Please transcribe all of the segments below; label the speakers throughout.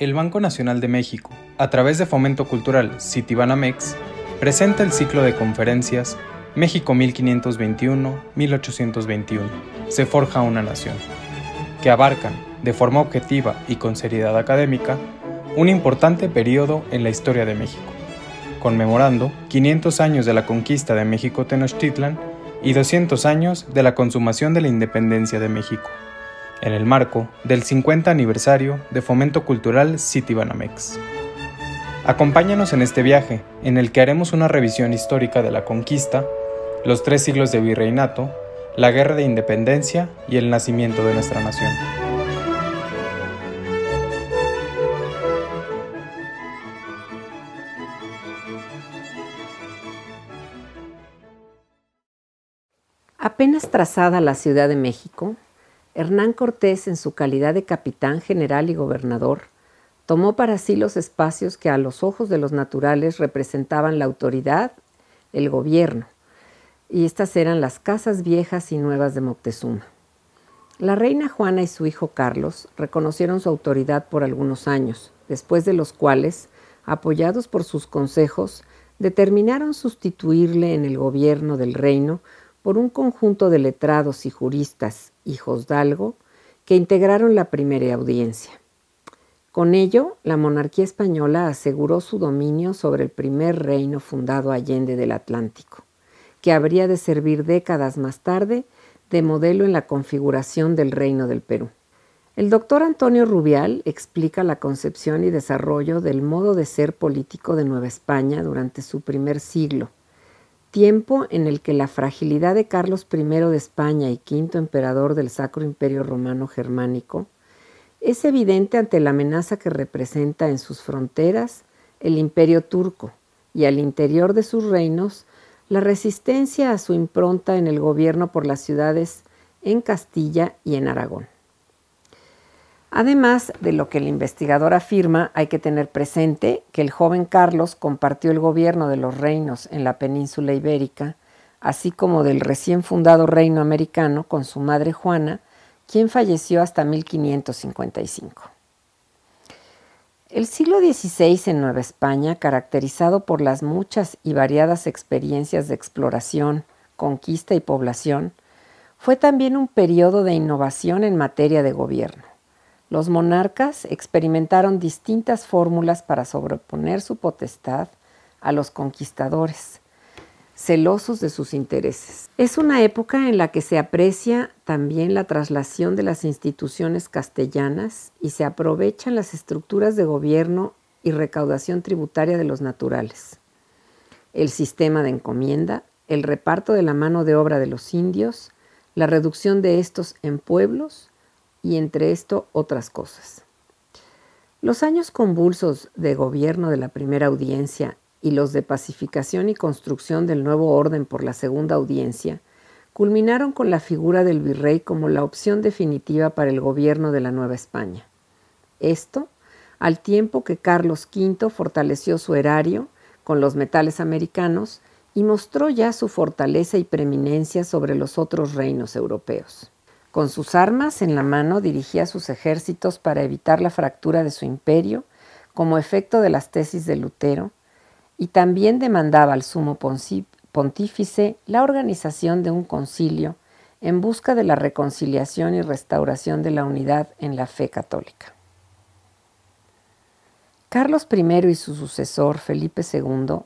Speaker 1: El Banco Nacional de México, a través de Fomento Cultural Citibanamex, presenta el ciclo de conferencias México 1521-1821, se forja una nación, que abarcan, de forma objetiva y con seriedad académica, un importante periodo en la historia de México, conmemorando 500 años de la conquista de México Tenochtitlan y 200 años de la consumación de la independencia de México, en el marco del 50 aniversario de Fomento Cultural Citibanamex. Acompáñanos en este viaje, en el que haremos una revisión histórica de la conquista, los tres siglos de virreinato, la guerra de independencia y el nacimiento de nuestra nación.
Speaker 2: Apenas trazada la Ciudad de México, Hernán Cortés, en su calidad de capitán general y gobernador, tomó para sí los espacios que a los ojos de los naturales representaban la autoridad, el gobierno, y estas eran las casas viejas y nuevas de Moctezuma. La reina Juana y su hijo Carlos reconocieron su autoridad por algunos años, después de los cuales, apoyados por sus consejos, determinaron sustituirle en el gobierno del reino por un conjunto de letrados y juristas, hijos d'Algo, que integraron la primera audiencia. Con ello, la monarquía española aseguró su dominio sobre el primer reino fundado allende del Atlántico, que habría de servir décadas más tarde de modelo en la configuración del reino del Perú. El doctor Antonio Rubial explica la concepción y desarrollo del modo de ser político de Nueva España durante su primer siglo, tiempo en el que la fragilidad de Carlos I de España y quinto emperador del Sacro Imperio Romano Germánico es evidente ante la amenaza que representa en sus fronteras el imperio turco y al interior de sus reinos la resistencia a su impronta en el gobierno por las ciudades en Castilla y en Aragón. Además de lo que el investigador afirma, hay que tener presente que el joven Carlos compartió el gobierno de los reinos en la península ibérica, así como del recién fundado reino americano con su madre Juana, quien falleció hasta 1555. El siglo XVI en Nueva España, caracterizado por las muchas y variadas experiencias de exploración, conquista y población, fue también un periodo de innovación en materia de gobierno. Los monarcas experimentaron distintas fórmulas para sobreponer su potestad a los conquistadores, celosos de sus intereses. Es una época en la que se aprecia también la traslación de las instituciones castellanas y se aprovechan las estructuras de gobierno y recaudación tributaria de los naturales. El sistema de encomienda, el reparto de la mano de obra de los indios, la reducción de estos en pueblos y entre esto otras cosas. Los años convulsos de gobierno de la primera audiencia y los de pacificación y construcción del nuevo orden por la segunda audiencia culminaron con la figura del virrey como la opción definitiva para el gobierno de la Nueva España. Esto al tiempo que Carlos V fortaleció su erario con los metales americanos y mostró ya su fortaleza y preeminencia sobre los otros reinos europeos. Con sus armas en la mano dirigía sus ejércitos para evitar la fractura de su imperio como efecto de las tesis de Lutero y también demandaba al sumo pontífice la organización de un concilio en busca de la reconciliación y restauración de la unidad en la fe católica. Carlos I y su sucesor, Felipe II,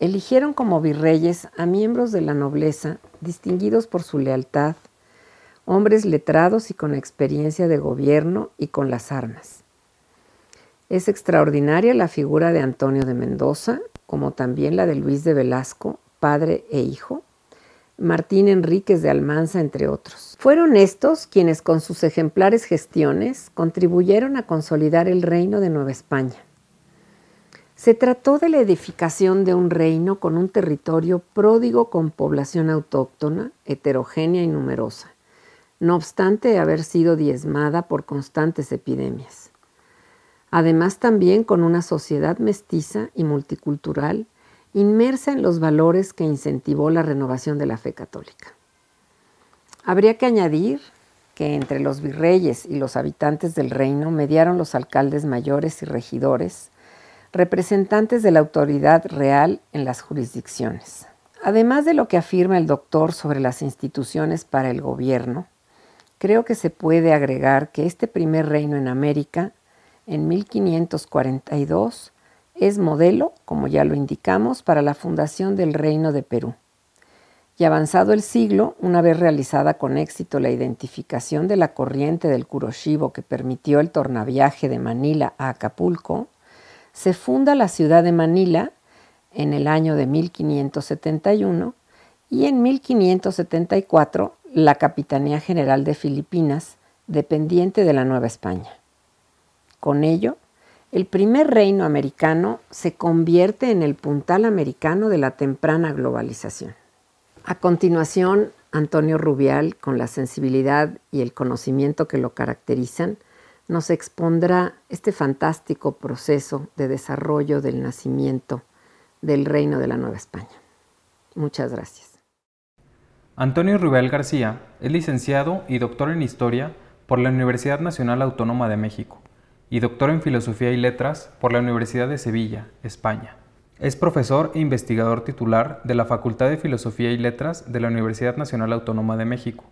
Speaker 2: eligieron como virreyes a miembros de la nobleza distinguidos por su lealtad, hombres letrados y con experiencia de gobierno y con las armas. Es extraordinaria la figura de Antonio de Mendoza, como también la de Luis de Velasco, padre e hijo, Martín Enríquez de Almanza, entre otros. Fueron estos quienes con sus ejemplares gestiones contribuyeron a consolidar el reino de Nueva España. Se trató de la edificación de un reino con un territorio pródigo con población autóctona, heterogénea y numerosa no obstante haber sido diezmada por constantes epidemias. Además también con una sociedad mestiza y multicultural inmersa en los valores que incentivó la renovación de la fe católica. Habría que añadir que entre los virreyes y los habitantes del reino mediaron los alcaldes mayores y regidores, representantes de la autoridad real en las jurisdicciones. Además de lo que afirma el doctor sobre las instituciones para el gobierno, creo que se puede agregar que este primer reino en América, en 1542, es modelo, como ya lo indicamos, para la fundación del Reino de Perú. Y avanzado el siglo, una vez realizada con éxito la identificación de la corriente del Kuroshibo que permitió el tornaviaje de Manila a Acapulco, se funda la ciudad de Manila en el año de 1571 y en 1574 la Capitanía General de Filipinas, dependiente de la Nueva España. Con ello, el primer reino americano se convierte en el puntal americano de la temprana globalización. A continuación, Antonio Rubial, con la sensibilidad y el conocimiento que lo caracterizan, nos expondrá este fantástico proceso de desarrollo del nacimiento del reino de la Nueva España. Muchas gracias.
Speaker 1: Antonio Rubial García es licenciado y doctor en Historia por la Universidad Nacional Autónoma de México y doctor en Filosofía y Letras por la Universidad de Sevilla, España. Es profesor e investigador titular de la Facultad de Filosofía y Letras de la Universidad Nacional Autónoma de México,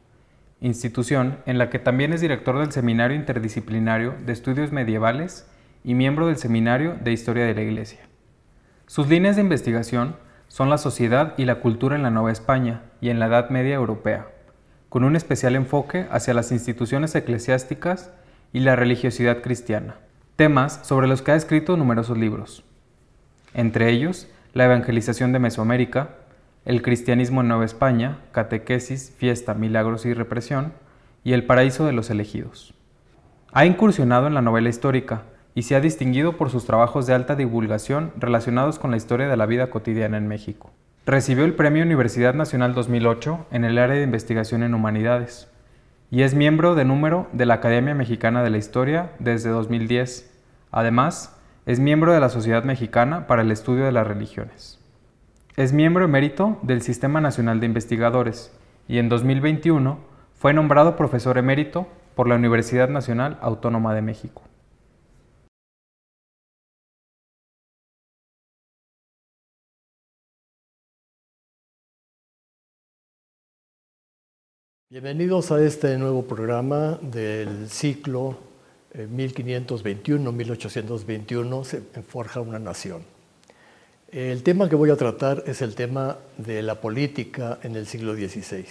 Speaker 1: institución en la que también es director del Seminario Interdisciplinario de Estudios Medievales y miembro del Seminario de Historia de la Iglesia. Sus líneas de investigación son la sociedad y la cultura en la Nueva España y en la Edad Media Europea, con un especial enfoque hacia las instituciones eclesiásticas y la religiosidad cristiana, temas sobre los que ha escrito numerosos libros entre ellos la evangelización de Mesoamérica, el cristianismo en Nueva España, catequesis, fiesta, milagros y represión, y el paraíso de los elegidos. Ha incursionado en la novela histórica y se ha distinguido por sus trabajos de alta divulgación relacionados con la historia de la vida cotidiana en México. Recibió el Premio Universidad Nacional 2008 en el área de investigación en humanidades y es miembro de número de la Academia Mexicana de la Historia desde 2010. Además, es miembro de la Sociedad Mexicana para el Estudio de las Religiones. Es miembro emérito del Sistema Nacional de Investigadores y en 2021 fue nombrado profesor emérito por la Universidad Nacional Autónoma de México.
Speaker 3: Bienvenidos a este nuevo programa del ciclo 1521-1821 se forja una nación. El tema que voy a tratar es el tema de la política en el siglo XVI.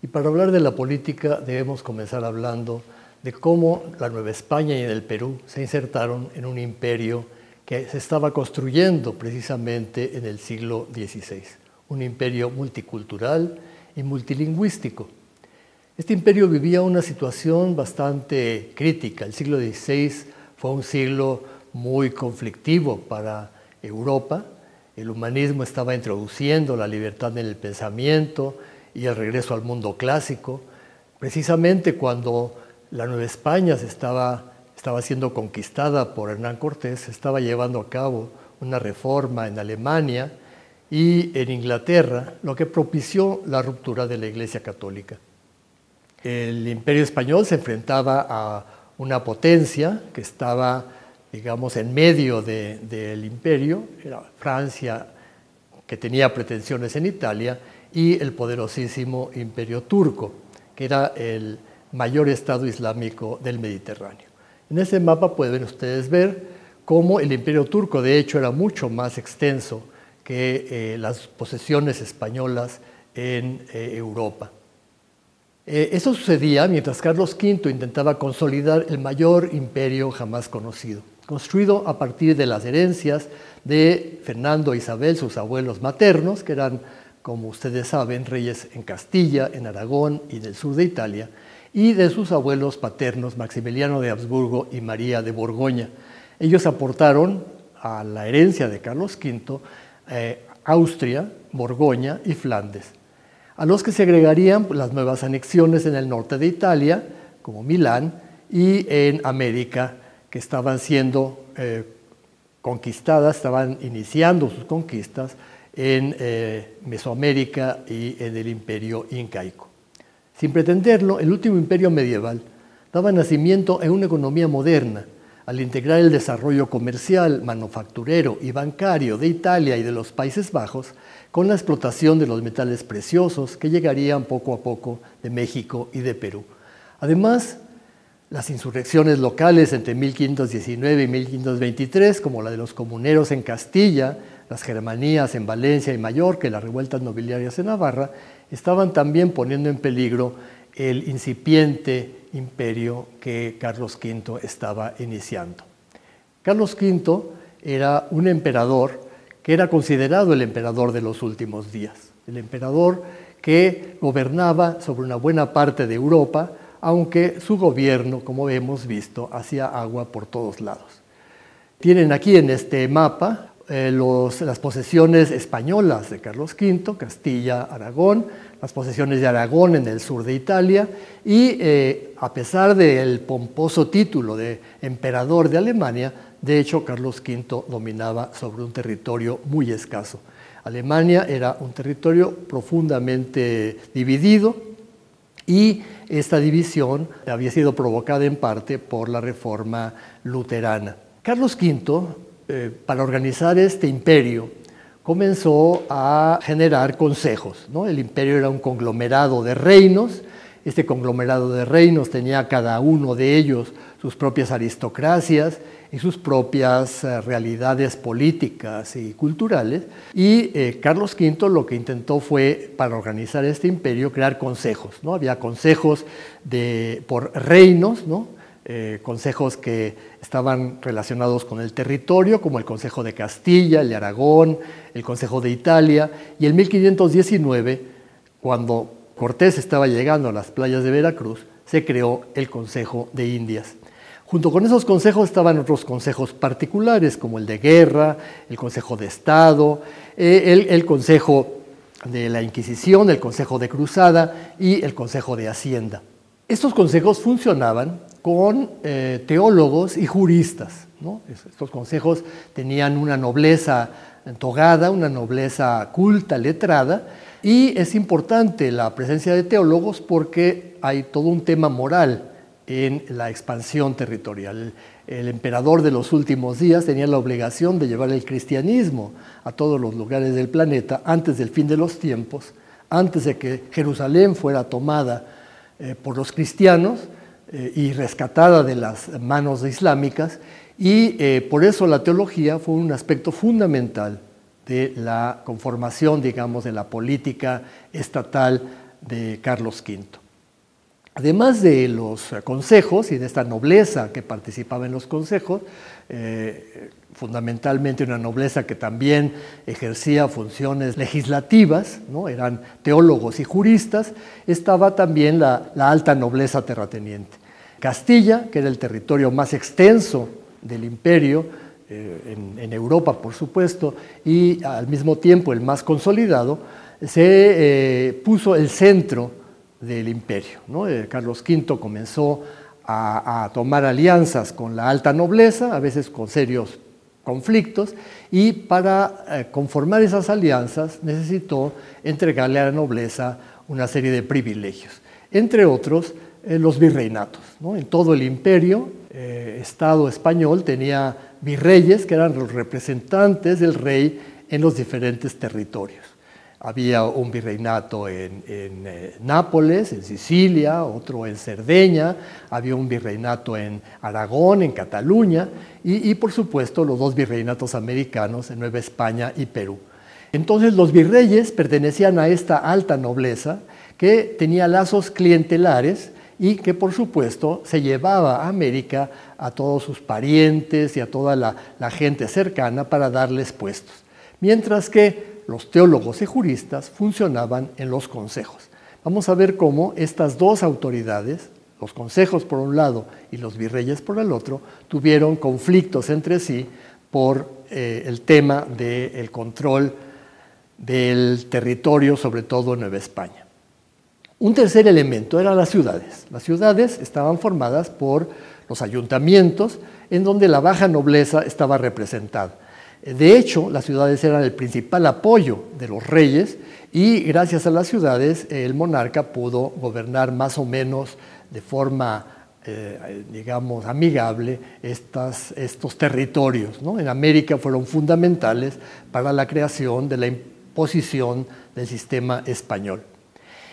Speaker 3: Y para hablar de la política debemos comenzar hablando de cómo la Nueva España y el Perú se insertaron en un imperio que se estaba construyendo precisamente en el siglo XVI, un imperio multicultural y multilingüístico este imperio vivía una situación bastante crítica. El siglo XVI fue un siglo muy conflictivo para Europa. El humanismo estaba introduciendo la libertad en el pensamiento y el regreso al mundo clásico. Precisamente cuando la Nueva España se estaba, estaba siendo conquistada por Hernán Cortés, se estaba llevando a cabo una reforma en Alemania y en Inglaterra, lo que propició la ruptura de la Iglesia Católica. El imperio español se enfrentaba a una potencia que estaba, digamos, en medio del imperio, era Francia, que tenía pretensiones en Italia, y el poderosísimo imperio turco, que era el mayor estado islámico del Mediterráneo. En ese mapa pueden ustedes ver cómo el imperio turco, de hecho, era mucho más extenso que eh, las posesiones españolas en eh, Europa. Eh, eso sucedía mientras Carlos V intentaba consolidar el mayor imperio jamás conocido, construido a partir de las herencias de Fernando e Isabel, sus abuelos maternos, que eran, como ustedes saben, reyes en Castilla, en Aragón y del sur de Italia, y de sus abuelos paternos, Maximiliano de Habsburgo y María de Borgoña. Ellos aportaron a la herencia de Carlos V eh, Austria, Borgoña y Flandes a los que se agregarían las nuevas anexiones en el norte de Italia, como Milán, y en América, que estaban siendo eh, conquistadas, estaban iniciando sus conquistas en eh, Mesoamérica y en el imperio incaico. Sin pretenderlo, el último imperio medieval daba nacimiento a una economía moderna, al integrar el desarrollo comercial, manufacturero y bancario de Italia y de los Países Bajos con la explotación de los metales preciosos que llegarían poco a poco de México y de Perú. Además, las insurrecciones locales entre 1519 y 1523, como la de los comuneros en Castilla, las germanías en Valencia y Mallorca y las revueltas nobiliarias en Navarra, estaban también poniendo en peligro el incipiente imperio que Carlos V estaba iniciando. Carlos V era un emperador que era considerado el emperador de los últimos días, el emperador que gobernaba sobre una buena parte de Europa, aunque su gobierno, como hemos visto, hacía agua por todos lados. Tienen aquí en este mapa eh, las posesiones españolas de Carlos V, Castilla, Aragón, las posesiones de Aragón en el sur de Italia y eh, a pesar del pomposo título de emperador de Alemania, de hecho Carlos V dominaba sobre un territorio muy escaso. Alemania era un territorio profundamente dividido y esta división había sido provocada en parte por la reforma luterana. Carlos V eh, para organizar este imperio, comenzó a generar consejos. ¿no? El imperio era un conglomerado de reinos, este conglomerado de reinos tenía cada uno de ellos sus propias aristocracias y sus propias eh, realidades políticas y culturales. Y eh, Carlos V lo que intentó fue, para organizar este imperio, crear consejos. ¿no? Había consejos de, por reinos, ¿no? Eh, consejos que estaban relacionados con el territorio, como el Consejo de Castilla, el de Aragón, el Consejo de Italia, y en 1519, cuando Cortés estaba llegando a las playas de Veracruz, se creó el Consejo de Indias. Junto con esos consejos estaban otros consejos particulares, como el de guerra, el Consejo de Estado, eh, el, el Consejo de la Inquisición, el Consejo de Cruzada y el Consejo de Hacienda. Estos consejos funcionaban con eh, teólogos y juristas. Estos consejos tenían una nobleza togada, una nobleza culta, letrada, y es importante la presencia de teólogos porque hay todo un tema moral en la expansión territorial. El emperador de los últimos días tenía la obligación de llevar el cristianismo a todos los lugares del planeta antes del fin de los tiempos, antes de que Jerusalén fuera tomada eh, por los cristianos, eh, y rescatada de las manos islámicas, y eh, por eso la teología fue un aspecto fundamental de la conformación, digamos, de la política estatal de Carlos V. Además de los consejos y de esta nobleza que participaba en los consejos, eh, fundamentalmente una nobleza que también ejercía funciones legislativas, ¿no? eran teólogos y juristas, estaba también la alta nobleza terrateniente. Castilla, que era el territorio más extenso del imperio, eh, en, Europa por supuesto, y al mismo tiempo el más consolidado, se eh, puso el centro del imperio. Eh, Carlos V comenzó a, tomar alianzas con la alta nobleza, a veces con serios conflictos, y para conformar esas alianzas necesitó entregarle a la nobleza una serie de privilegios, entre otros los virreinatos. En todo el imperio, eh, Estado español tenía virreyes que eran los representantes del rey en los diferentes territorios. Había un virreinato en, eh, Nápoles, en Sicilia, otro en Cerdeña, había un virreinato en Aragón, en Cataluña, y por supuesto los dos virreinatos americanos en Nueva España y Perú. Entonces los virreyes pertenecían a esta alta nobleza que tenía lazos clientelares y que por supuesto se llevaba a América a todos sus parientes y a toda la, gente cercana para darles puestos, mientras que los teólogos y juristas funcionaban en los consejos. Vamos a ver cómo estas dos autoridades, los consejos por un lado y los virreyes por el otro, tuvieron conflictos entre sí por eh, el tema del control del territorio, sobre todo en Nueva España. Un tercer elemento eran las ciudades. Las ciudades estaban formadas por los ayuntamientos en donde la baja nobleza estaba representada. De hecho, las ciudades eran el principal apoyo de los reyes y gracias a las ciudades el monarca pudo gobernar más o menos de forma, eh, digamos, amigable estos territorios. En América fueron fundamentales para la creación de la imposición del sistema español.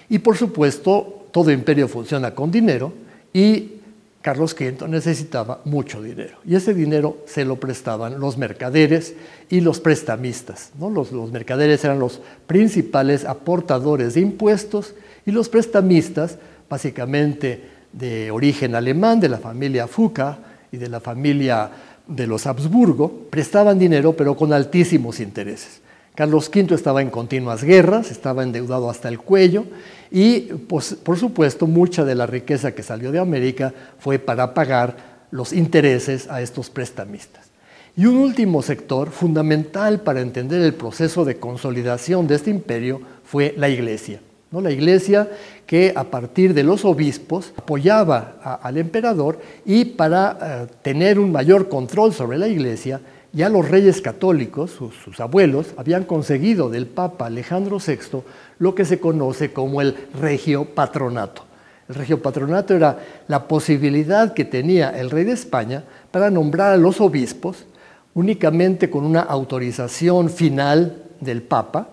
Speaker 3: Y por supuesto, todo imperio funciona con dinero y Carlos V necesitaba mucho dinero y ese dinero se lo prestaban los mercaderes y los prestamistas. Los, los, mercaderes eran los principales aportadores de impuestos y los prestamistas, básicamente de origen alemán, de la familia Fuca y de la familia de los Habsburgo, prestaban dinero pero con altísimos intereses. Carlos V estaba en continuas guerras, estaba endeudado hasta el cuello y, pues, por supuesto, mucha de la riqueza que salió de América fue para pagar los intereses a estos prestamistas. Y un último sector fundamental para entender el proceso de consolidación de este imperio fue la iglesia. ¿no? La iglesia que a partir de los obispos apoyaba al emperador y para eh, tener un mayor control sobre la iglesia, ya los reyes católicos, sus, abuelos, habían conseguido del Papa Alejandro VI lo que se conoce como el regio patronato. El regio patronato era la posibilidad que tenía el rey de España para nombrar a los obispos únicamente con una autorización final del Papa,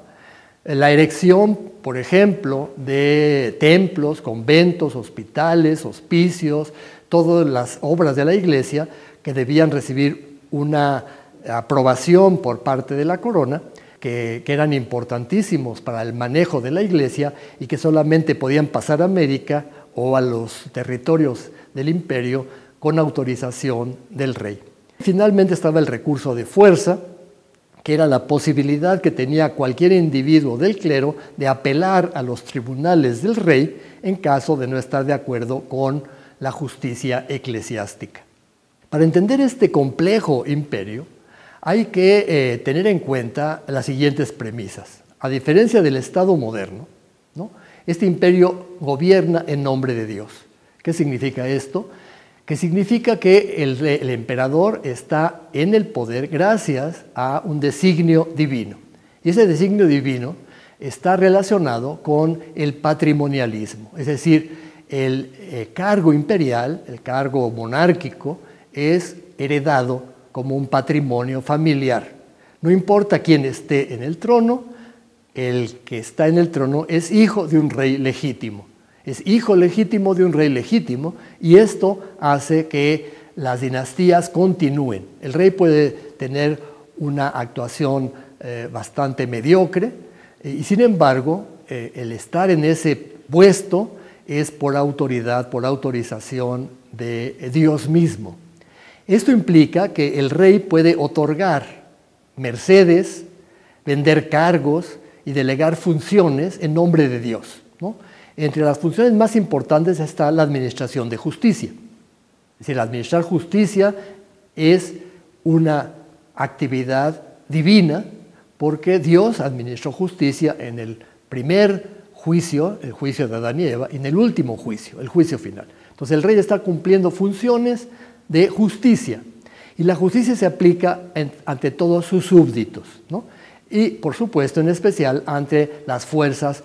Speaker 3: la erección, por ejemplo, de templos, conventos, hospitales, hospicios, todas las obras de la iglesia que debían recibir una aprobación por parte de la corona, que, eran importantísimos para el manejo de la iglesia y que solamente podían pasar a América o a los territorios del imperio con autorización del rey. Finalmente estaba el recurso de fuerza, que era la posibilidad que tenía cualquier individuo del clero de apelar a los tribunales del rey en caso de no estar de acuerdo con la justicia eclesiástica. Para entender este complejo imperio, hay que eh, tener en cuenta las siguientes premisas. A diferencia del Estado moderno, este imperio gobierna en nombre de Dios. ¿Qué significa esto? Que significa que el, emperador está en el poder gracias a un designio divino. Y ese designio divino está relacionado con el patrimonialismo, es decir, el eh, cargo imperial, el cargo monárquico, es heredado como un patrimonio familiar. No importa quién esté en el trono, el que está en el trono es hijo de un rey legítimo. Es hijo legítimo de un rey legítimo y esto hace que las dinastías continúen. El rey puede tener una actuación eh, bastante mediocre eh, y sin embargo eh, el estar en ese puesto es por autoridad, por autorización de Dios mismo. Esto implica que el rey puede otorgar mercedes, vender cargos y delegar funciones en nombre de Dios. Entre las funciones más importantes está la administración de justicia. Es decir, administrar justicia es una actividad divina porque Dios administró justicia en el primer juicio, el juicio de Adán y Eva, y en el último juicio, el juicio final. Entonces el rey está cumpliendo funciones de justicia. Y la justicia se aplica ante todos sus súbditos, y por supuesto en especial ante las fuerzas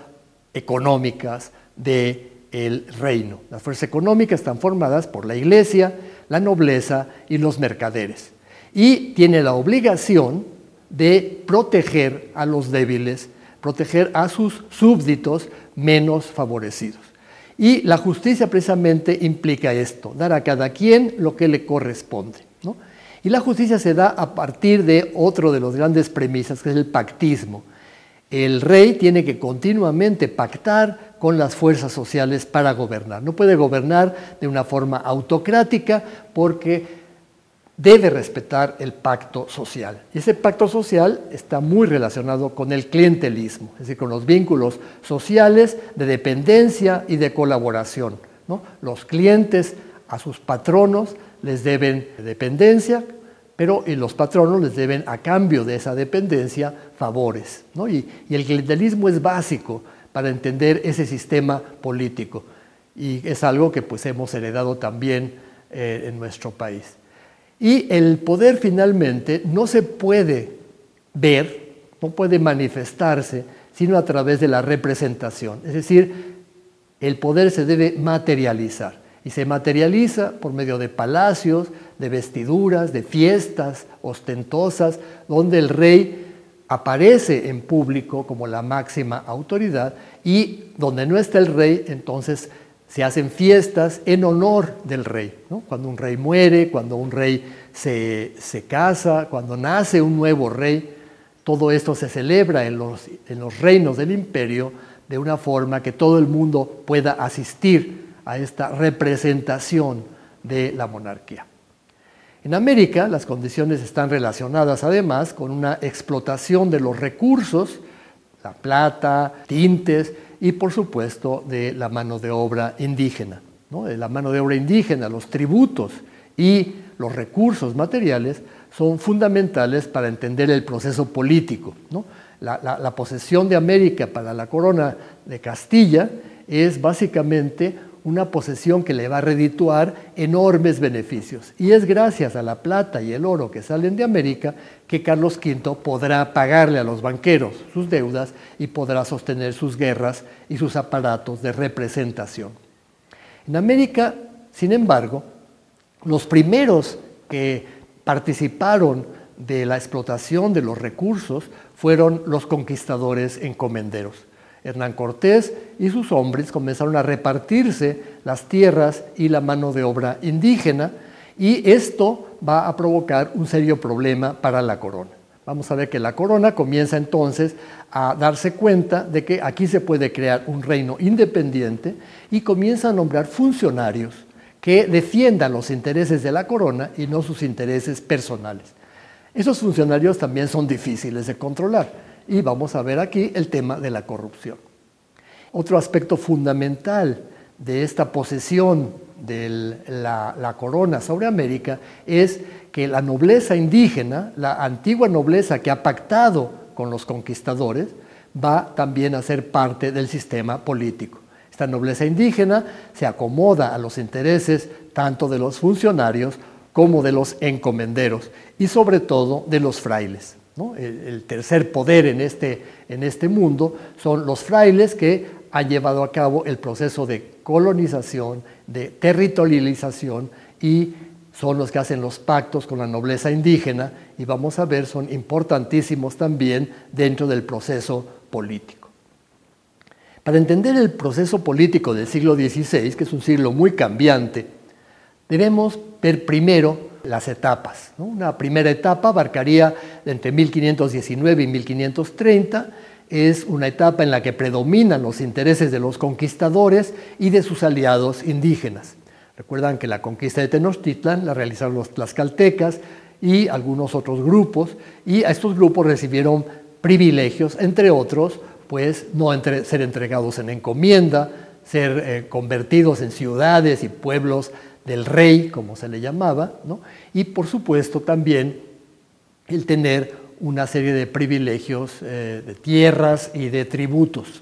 Speaker 3: económicas del reino. Las fuerzas económicas están formadas por la iglesia, la nobleza y los mercaderes. Y tiene la obligación de proteger a los débiles, proteger a sus súbditos menos favorecidos. Y la justicia precisamente implica esto, dar a cada quien lo que le corresponde. Y la justicia se da a partir de otro de los grandes premisas, que es el pactismo. El rey tiene que continuamente pactar con las fuerzas sociales para gobernar. No puede gobernar de una forma autocrática porque debe respetar el pacto social. Y ese pacto social está muy relacionado con el clientelismo, es decir, con los vínculos sociales de dependencia y de colaboración. Los clientes a sus patronos les deben dependencia, pero y los patronos les deben a cambio de esa dependencia favores. Y, el clientelismo es básico para entender ese sistema político y es algo que pues hemos heredado también eh, en nuestro país. Y el poder finalmente no se puede ver, no puede manifestarse, sino a través de la representación. Es decir, el poder se debe materializar y se materializa por medio de palacios, de vestiduras, de fiestas ostentosas, donde el rey aparece en público como la máxima autoridad y donde no está el rey, entonces se hacen fiestas en honor del rey. Cuando un rey muere, cuando un rey se, se, casa, cuando nace un nuevo rey, todo esto se celebra en los, en los reinos del imperio de una forma que todo el mundo pueda asistir a esta representación de la monarquía. En América las condiciones están relacionadas además con una explotación de los recursos, la plata, tintes y por supuesto de la mano de obra indígena. De la mano de obra indígena, los tributos y los recursos materiales son fundamentales para entender el proceso político. la posesión de América para la corona de Castilla es básicamente una posesión que le va a redituar enormes beneficios. Y es gracias a la plata y el oro que salen de América que Carlos V podrá pagarle a los banqueros sus deudas y podrá sostener sus guerras y sus aparatos de representación. En América, sin embargo, los primeros que participaron de la explotación de los recursos fueron los conquistadores encomenderos. Hernán Cortés y sus hombres comenzaron a repartirse las tierras y la mano de obra indígena y esto va a provocar un serio problema para la corona. Vamos a ver que la corona comienza entonces a darse cuenta de que aquí se puede crear un reino independiente y comienza a nombrar funcionarios que defiendan los intereses de la corona y no sus intereses personales. Esos funcionarios también son difíciles de controlar y vamos a ver aquí el tema de la corrupción. Otro aspecto fundamental de esta posesión de la, la, corona sobre América es que la nobleza indígena, la antigua nobleza que ha pactado con los conquistadores, va también a ser parte del sistema político. Esta nobleza indígena se acomoda a los intereses tanto de los funcionarios como de los encomenderos y sobre todo de los frailes. El, tercer poder en este, en este mundo son los frailes que han llevado a cabo el proceso de colonización, de territorialización y son los que hacen los pactos con la nobleza indígena y vamos a ver son importantísimos también dentro del proceso político. Para entender el proceso político del siglo XVI, que es un siglo muy cambiante, debemos ver primero las etapas. Una primera etapa abarcaría entre 1519 y 1530, es una etapa en la que predominan los intereses de los conquistadores y de sus aliados indígenas. Recuerdan que la conquista de Tenochtitlan la realizaron los tlaxcaltecas y algunos otros grupos, y a estos grupos recibieron privilegios, entre otros, pues no ser entregados en encomienda, ser eh, convertidos en ciudades y pueblos del rey, como se le llamaba, y por supuesto también el tener una serie de privilegios eh, de tierras y de tributos.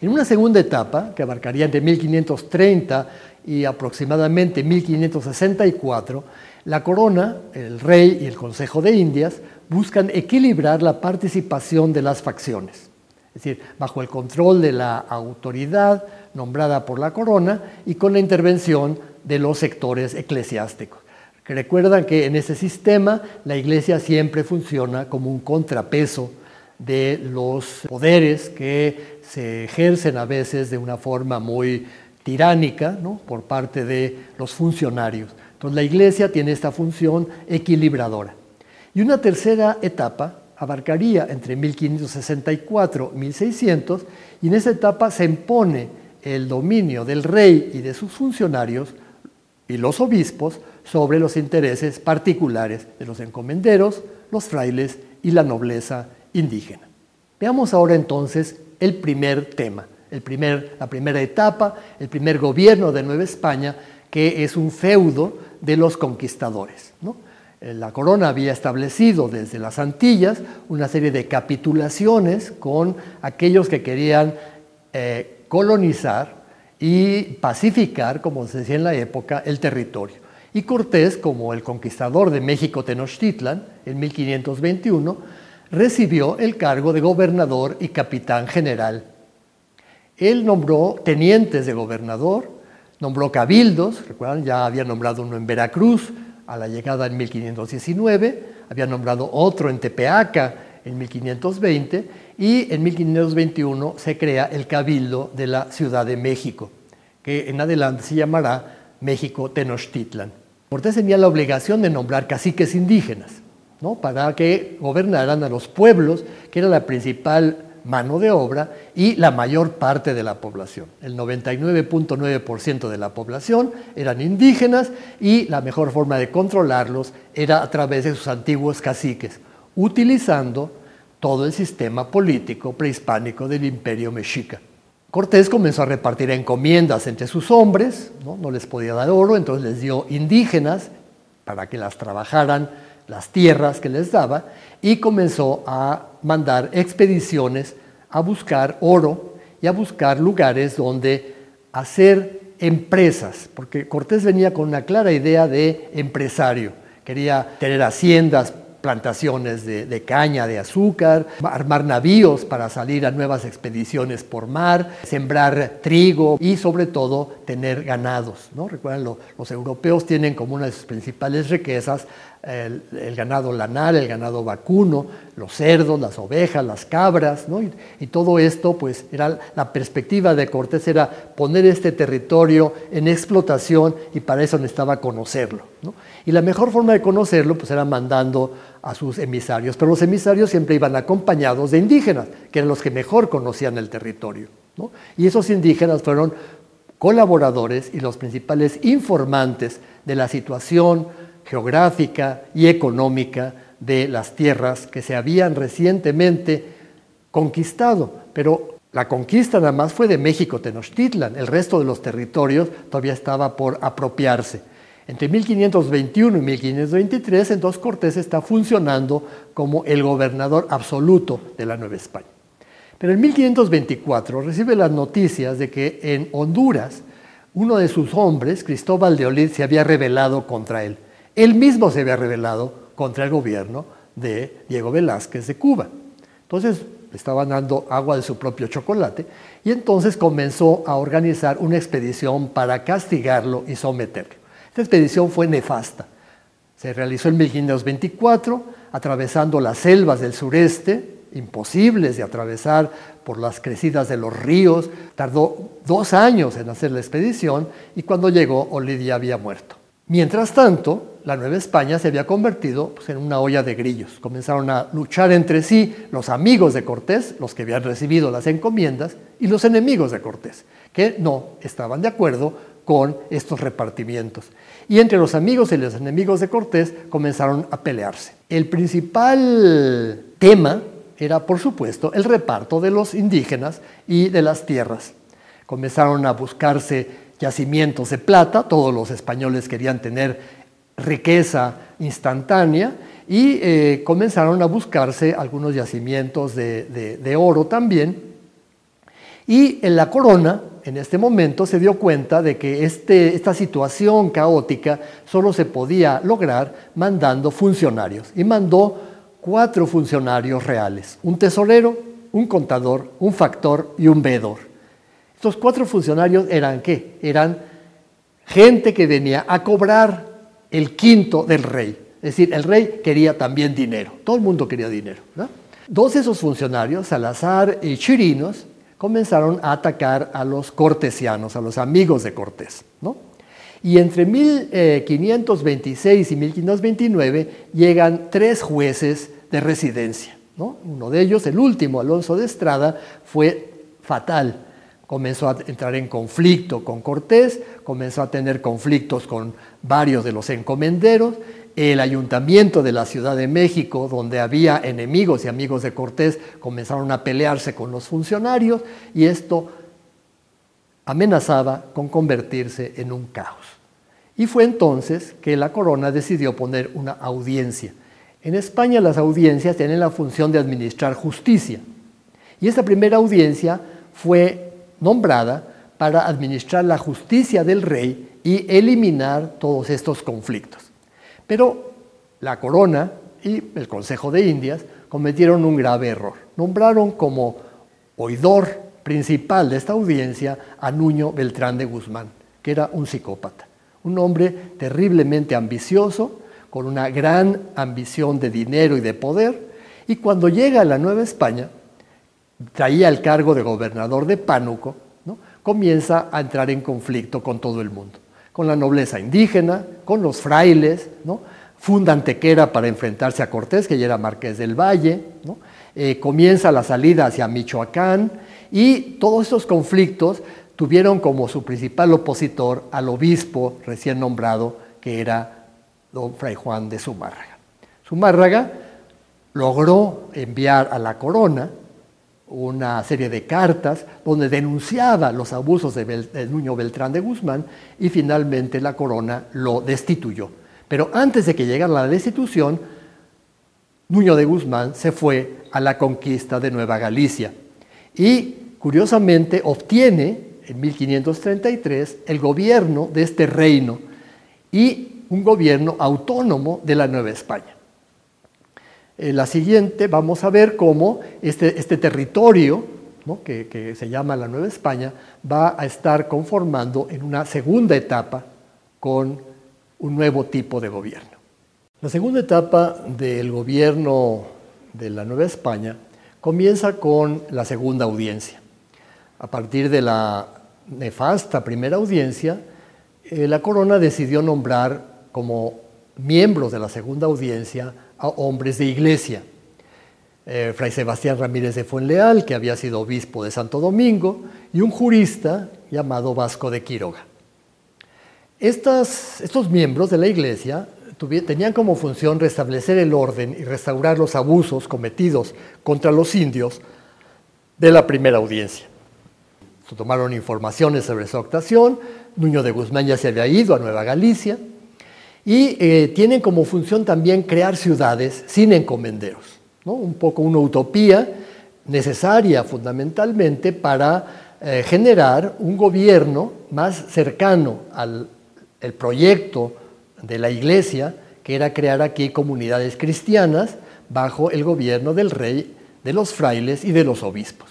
Speaker 3: En una segunda etapa, que abarcaría entre 1530 y aproximadamente 1564, la corona, el rey y el Consejo de Indias buscan equilibrar la participación de las facciones, es decir, bajo el control de la autoridad, nombrada por la corona y con la intervención de los sectores eclesiásticos. recuerdan que en ese sistema la iglesia siempre funciona como un contrapeso de los poderes que se ejercen a veces de una forma muy tiránica por parte de los funcionarios. Entonces la iglesia tiene esta función equilibradora. Y una tercera etapa abarcaría entre 1564 y 1600 y en esa etapa se impone el dominio del rey y de sus funcionarios y los obispos sobre los intereses particulares de los encomenderos, los frailes y la nobleza indígena. Veamos ahora entonces el primer tema, el primer, la primera etapa, el primer gobierno de Nueva España, que es un feudo de los conquistadores. Eh, la corona había establecido desde las Antillas una serie de capitulaciones con aquellos que querían eh, colonizar y pacificar, como se decía en la época, el territorio. Y Cortés, como el conquistador de México Tenochtitlan, en 1521, recibió el cargo de gobernador y capitán general. Él nombró tenientes de gobernador, nombró cabildos, recuerdan, ya había nombrado uno en Veracruz a la llegada en 1519, había nombrado otro en Tepeaca en 1520 y en 1521 se crea el cabildo de la Ciudad de México, que en adelante se llamará México Tenochtitlan. Cortés tenía la obligación de nombrar caciques indígenas, ¿no? para que gobernaran a los pueblos, que era la principal mano de obra y la mayor parte de la población. El 99.9% de la población eran indígenas y la mejor forma de controlarlos era a través de sus antiguos caciques, utilizando todo el sistema político prehispánico del imperio mexica. Cortés comenzó a repartir encomiendas entre sus hombres, ¿no? no les podía dar oro, entonces les dio indígenas para que las trabajaran las tierras que les daba y comenzó a mandar expediciones a buscar oro y a buscar lugares donde hacer empresas, porque Cortés venía con una clara idea de empresario, quería tener haciendas, plantaciones de, caña, de azúcar, armar navíos para salir a nuevas expediciones por mar, sembrar trigo y sobre todo tener ganados. ¿no? Recuerden, los europeos tienen como una de sus principales riquezas el, ganado lanar, el ganado vacuno, los cerdos, las ovejas, las cabras, ¿no? y, todo esto, pues era la perspectiva de Cortés era poner este territorio en explotación y para eso necesitaba conocerlo. ¿no? Y la mejor forma de conocerlo, pues era mandando a sus emisarios, pero los emisarios siempre iban acompañados de indígenas, que eran los que mejor conocían el territorio. ¿no? Y esos indígenas fueron colaboradores y los principales informantes de la situación, geográfica y económica de las tierras que se habían recientemente conquistado. Pero la conquista nada más fue de México Tenochtitlan, el resto de los territorios todavía estaba por apropiarse. Entre 1521 y 1523, entonces Cortés está funcionando como el gobernador absoluto de la Nueva España. Pero en 1524 recibe las noticias de que en Honduras uno de sus hombres, Cristóbal de Olid, se había rebelado contra él. Él mismo se había rebelado contra el gobierno de Diego Velázquez de Cuba. Entonces estaban dando agua de su propio chocolate y entonces comenzó a organizar una expedición para castigarlo y someterlo. Esta expedición fue nefasta. Se realizó en 1524, atravesando las selvas del sureste, imposibles de atravesar por las crecidas de los ríos. Tardó dos años en hacer la expedición y cuando llegó, Olidia había muerto. Mientras tanto, la Nueva España se había convertido pues, en una olla de grillos. Comenzaron a luchar entre sí los amigos de Cortés, los que habían recibido las encomiendas, y los enemigos de Cortés, que no estaban de acuerdo con estos repartimientos. Y entre los amigos y los enemigos de Cortés comenzaron a pelearse. El principal tema era, por supuesto, el reparto de los indígenas y de las tierras. Comenzaron a buscarse yacimientos de plata, todos los españoles querían tener riqueza instantánea y eh, comenzaron a buscarse algunos yacimientos de, oro también. Y en la corona, en este momento, se dio cuenta de que este, esta situación caótica solo se podía lograr mandando funcionarios. Y mandó cuatro funcionarios reales, un tesorero, un contador, un factor y un veedor. Estos cuatro funcionarios eran qué? Eran gente que venía a cobrar el quinto del rey. Es decir, el rey quería también dinero. Todo el mundo quería dinero. Dos de esos funcionarios, Salazar y Chirinos, comenzaron a atacar a los cortesianos, a los amigos de Cortés. Y entre 1526 y 1529 llegan tres jueces de residencia. Uno de ellos, el último, Alonso de Estrada, fue fatal comenzó a entrar en conflicto con Cortés, comenzó a tener conflictos con varios de los encomenderos, el ayuntamiento de la Ciudad de México, donde había enemigos y amigos de Cortés, comenzaron a pelearse con los funcionarios y esto amenazaba con convertirse en un caos. Y fue entonces que la corona decidió poner una audiencia. En España las audiencias tienen la función de administrar justicia. Y esta primera audiencia fue nombrada para administrar la justicia del rey y eliminar todos estos conflictos. Pero la corona y el Consejo de Indias cometieron un grave error. Nombraron como oidor principal de esta audiencia a Nuño Beltrán de Guzmán, que era un psicópata, un hombre terriblemente ambicioso, con una gran ambición de dinero y de poder, y cuando llega a la Nueva España, traía el cargo de gobernador de Pánuco, comienza a entrar en conflicto con todo el mundo, con la nobleza indígena, con los frailes, ¿no? funda Antequera para enfrentarse a Cortés, que ya era marqués del Valle, eh, comienza la salida hacia Michoacán y todos estos conflictos tuvieron como su principal opositor al obispo recién nombrado, que era don Fray Juan de Zumárraga. Zumárraga logró enviar a la corona una serie de cartas donde denunciaba los abusos de, de Nuño Beltrán de Guzmán y finalmente la corona lo destituyó. Pero antes de que llegara la destitución, Nuño de Guzmán se fue a la conquista de Nueva Galicia y curiosamente obtiene en 1533 el gobierno de este reino y un gobierno autónomo de la Nueva España. En la siguiente vamos a ver cómo este, este territorio, que, que se llama la Nueva España, va a estar conformando en una segunda etapa con un nuevo tipo de gobierno. La segunda etapa del gobierno de la Nueva España comienza con la segunda audiencia. A partir de la nefasta primera audiencia, eh, la corona decidió nombrar como miembros de la segunda audiencia a hombres de iglesia. Eh, Fray Sebastián Ramírez de Fuenleal, que había sido obispo de Santo Domingo, y un jurista llamado Vasco de Quiroga. estos miembros de la iglesia tenían como función restablecer el orden y restaurar los abusos cometidos contra los indios de la primera audiencia. Se tomaron informaciones sobre su actuación, Nuño de Guzmán ya se había ido a Nueva Galicia, y eh, tienen como función también crear ciudades sin encomenderos, un poco una utopía necesaria fundamentalmente para eh, generar un gobierno más cercano al el proyecto de la iglesia, que era crear aquí comunidades cristianas bajo el gobierno del rey, de los frailes y de los obispos.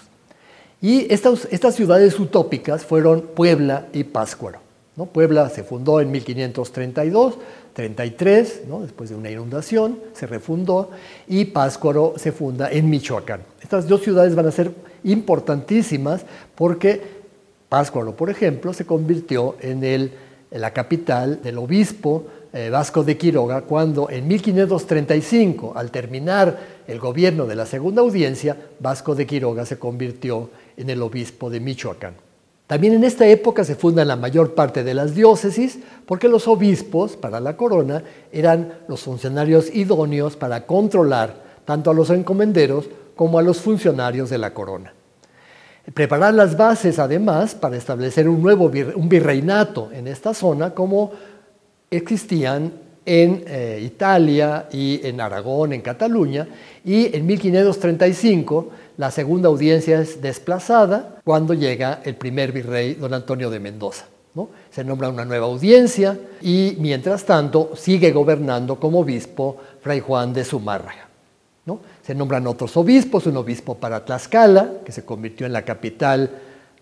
Speaker 3: Y estas, estas ciudades utópicas fueron Puebla y Páscuaro. ¿no? Puebla se fundó en 1532, 33, ¿no? después de una inundación, se refundó, y Páscuaro se funda en Michoacán. Estas dos ciudades van a ser importantísimas porque Páscuaro, por ejemplo, se convirtió en, el, en la capital del obispo eh, Vasco de Quiroga cuando en 1535, al terminar el gobierno de la segunda audiencia, Vasco de Quiroga se convirtió en el obispo de Michoacán. También en esta época se fundan la mayor parte de las diócesis porque los obispos para la corona eran los funcionarios idóneos para controlar tanto a los encomenderos como a los funcionarios de la corona. Preparar las bases además para establecer un nuevo un virreinato en esta zona como existían en eh, Italia y en Aragón, en Cataluña, y en 1535 la segunda audiencia es desplazada cuando llega el primer virrey don Antonio de Mendoza. ¿no? Se nombra una nueva audiencia y mientras tanto sigue gobernando como obispo Fray Juan de Zumárraga. ¿no? Se nombran otros obispos, un obispo para Tlaxcala, que se convirtió en la capital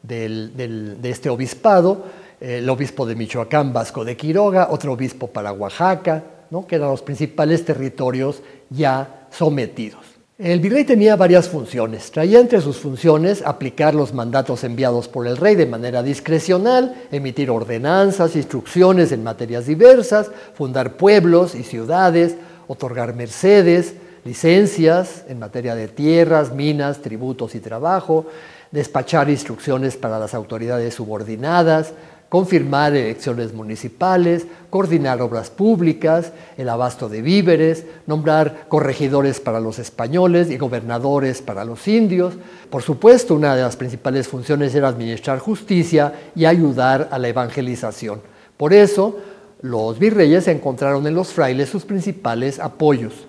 Speaker 3: de este obispado, el obispo de Michoacán, Vasco de Quiroga, otro obispo para Oaxaca, ¿no? que eran los principales territorios ya sometidos. El virrey tenía varias funciones. Traía entre sus funciones aplicar los mandatos enviados por el rey de manera discrecional, emitir ordenanzas, instrucciones en materias diversas, fundar pueblos y ciudades, otorgar mercedes, licencias en materia de tierras, minas, tributos y trabajo, despachar instrucciones para las autoridades subordinadas, confirmar elecciones municipales, coordinar obras públicas, el abasto de víveres, nombrar corregidores para los españoles y gobernadores para los indios. Por supuesto, una de las principales funciones era administrar justicia y ayudar a la evangelización. Por eso, los virreyes encontraron en los frailes sus principales apoyos.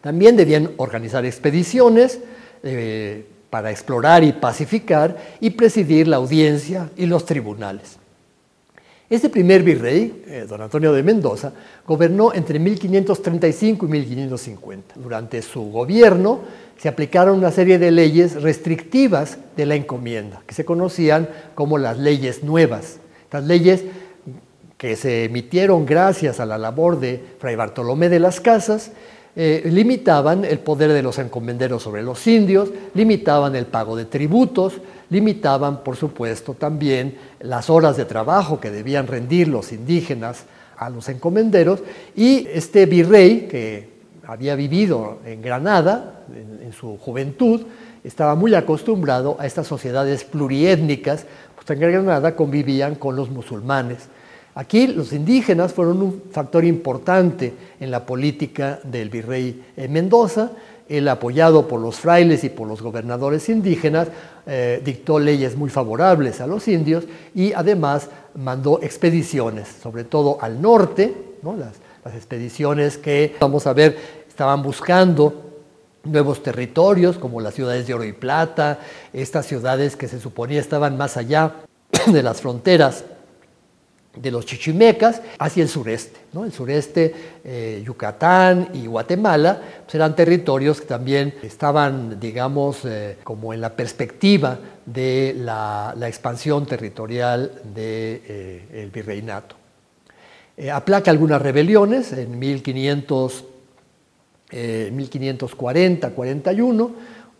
Speaker 3: También debían organizar expediciones, eh, para explorar y pacificar y presidir la audiencia y los tribunales. Este primer virrey, eh, don Antonio de Mendoza, gobernó entre 1535 y 1550. Durante su gobierno se aplicaron una serie de leyes restrictivas de la encomienda, que se conocían como las leyes nuevas. Estas leyes que se emitieron gracias a la labor de Fray Bartolomé de las Casas, eh, limitaban el poder de los encomenderos sobre los indios, limitaban el pago de tributos, limitaban, por supuesto, también las horas de trabajo que debían rendir los indígenas a los encomenderos, y este virrey, que había vivido en Granada en, su juventud, estaba muy acostumbrado a estas sociedades pluriétnicas, pues en Granada convivían con los musulmanes. Aquí los indígenas fueron un factor importante en la política del virrey Mendoza, él apoyado por los frailes y por los gobernadores indígenas, eh, dictó leyes muy favorables a los indios y además mandó expediciones, sobre todo al norte, las expediciones que, vamos a ver, estaban buscando nuevos territorios como las ciudades de Oro y Plata, estas ciudades que se suponía estaban más allá de las fronteras de los chichimecas hacia el sureste. ¿no? El sureste, eh, Yucatán y Guatemala, pues eran territorios que también estaban, digamos, eh, como en la perspectiva de la, expansión territorial del de, eh, virreinato. aplaca algunas rebeliones en 1500, 1540-41,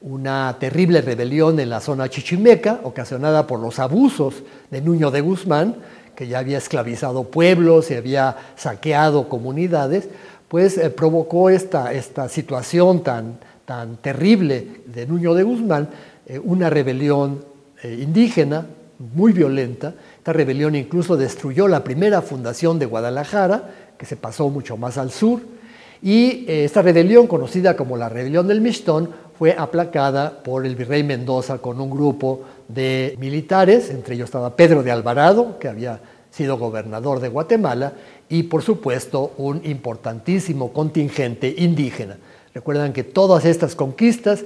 Speaker 3: una terrible rebelión en la zona chichimeca, ocasionada por los abusos de Nuño de Guzmán, que ya había esclavizado pueblos y había saqueado comunidades, pues eh, provocó esta, esta situación tan, tan terrible de Nuño de Guzmán, eh, una rebelión eh, indígena muy violenta. Esta rebelión incluso destruyó la primera fundación de Guadalajara, que se pasó mucho más al sur, y esta rebelión, conocida como la rebelión del Mistón, fue aplacada por el virrey Mendoza con un grupo de militares, entre ellos estaba Pedro de Alvarado, que había sido gobernador de Guatemala, y por supuesto un importantísimo contingente indígena. Recuerdan que todas estas conquistas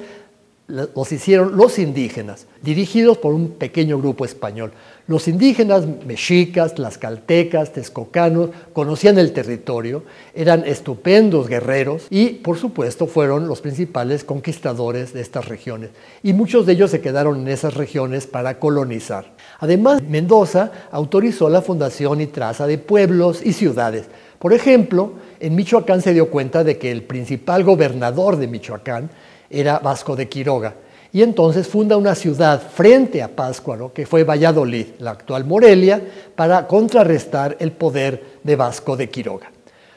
Speaker 3: los hicieron los indígenas, dirigidos por un pequeño grupo español. Los indígenas mexicas, tlaxcaltecas, texcocanos conocían el territorio, eran estupendos guerreros y, por supuesto, fueron los principales conquistadores de estas regiones. Y muchos de ellos se quedaron en esas regiones para colonizar. Además, Mendoza autorizó la fundación y traza de pueblos y ciudades. Por ejemplo, en Michoacán se dio cuenta de que el principal gobernador de Michoacán era Vasco de Quiroga. Y entonces funda una ciudad frente a Pátzcuaro, que fue Valladolid, la actual Morelia, para contrarrestar el poder de Vasco de Quiroga.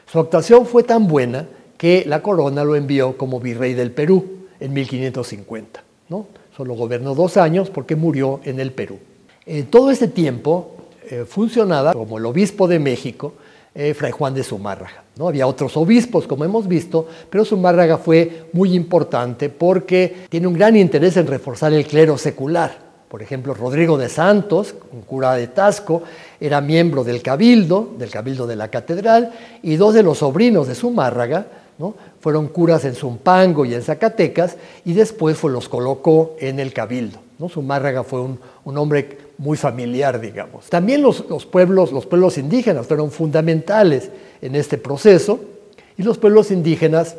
Speaker 3: Su actuación fue tan buena que la corona lo envió como virrey del Perú en 1550. ¿no? Solo gobernó dos años porque murió en el Perú. En todo este tiempo eh, funcionaba como el obispo de México, eh, Fray Juan de Zumárraga. ¿no? Había otros obispos, como hemos visto, pero Zumárraga fue muy importante porque tiene un gran interés en reforzar el clero secular. Por ejemplo, Rodrigo de Santos, un cura de Tasco, era miembro del cabildo, del cabildo de la catedral, y dos de los sobrinos de Zumárraga ¿no? fueron curas en Zumpango y en Zacatecas, y después los colocó en el cabildo. ¿No? Zumárraga fue un, hombre muy familiar, digamos. También los, pueblos, los pueblos indígenas fueron fundamentales en este proceso y los pueblos indígenas,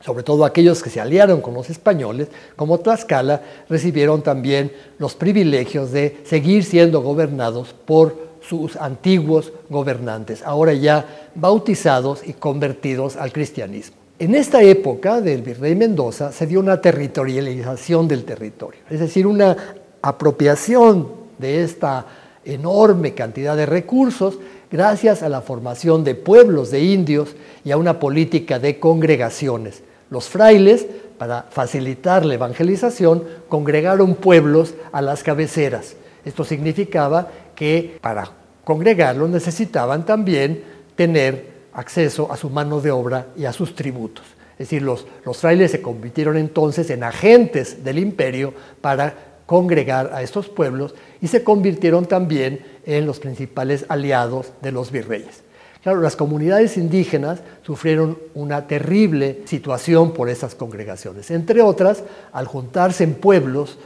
Speaker 3: sobre todo aquellos que se aliaron con los españoles, como Tlaxcala, recibieron también los privilegios de seguir siendo gobernados por sus antiguos gobernantes, ahora ya bautizados y convertidos al cristianismo. En esta época del virrey Mendoza se dio una territorialización del territorio, es decir, una apropiación de esta enorme cantidad de recursos gracias a la formación de pueblos de indios y a una política de congregaciones. Los frailes, para facilitar la evangelización, congregaron pueblos a las cabeceras. Esto significaba que para congregarlos necesitaban también tener acceso a su mano de obra y a sus tributos. Es decir, los, los frailes se convirtieron entonces en agentes del imperio para congregar a estos pueblos y se convirtieron también en los principales aliados de los virreyes. Claro, las comunidades indígenas sufrieron una terrible situación por esas congregaciones. Entre otras, al juntarse en pueblos,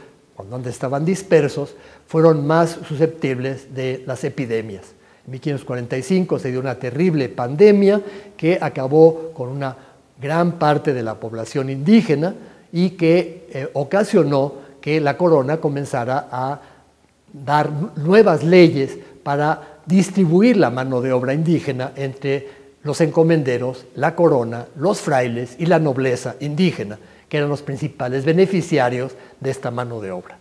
Speaker 3: donde estaban dispersos, fueron más susceptibles de las epidemias. En 1545 se dio una terrible pandemia que acabó con una gran parte de la población indígena y que eh, ocasionó que la corona comenzara a dar nuevas leyes para distribuir la mano de obra indígena entre los encomenderos, la corona, los frailes y la nobleza indígena, que eran los principales beneficiarios de esta mano de obra.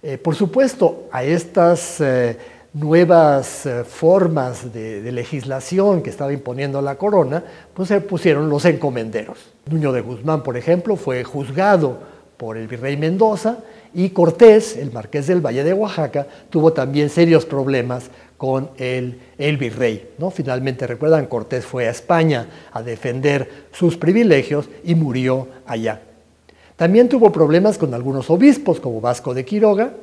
Speaker 3: Eh, por supuesto, a estas eh, nuevas eh, formas de, legislación que estaba imponiendo la corona, pues se pusieron los encomenderos. Nuño de Guzmán, por ejemplo, fue juzgado por el virrey Mendoza y Cortés, el marqués del Valle de Oaxaca, tuvo también serios problemas con el, el, virrey. ¿no? Finalmente, recuerdan, Cortés fue a España a defender sus privilegios y murió allá. También tuvo problemas con algunos obispos, como Vasco de Quiroga,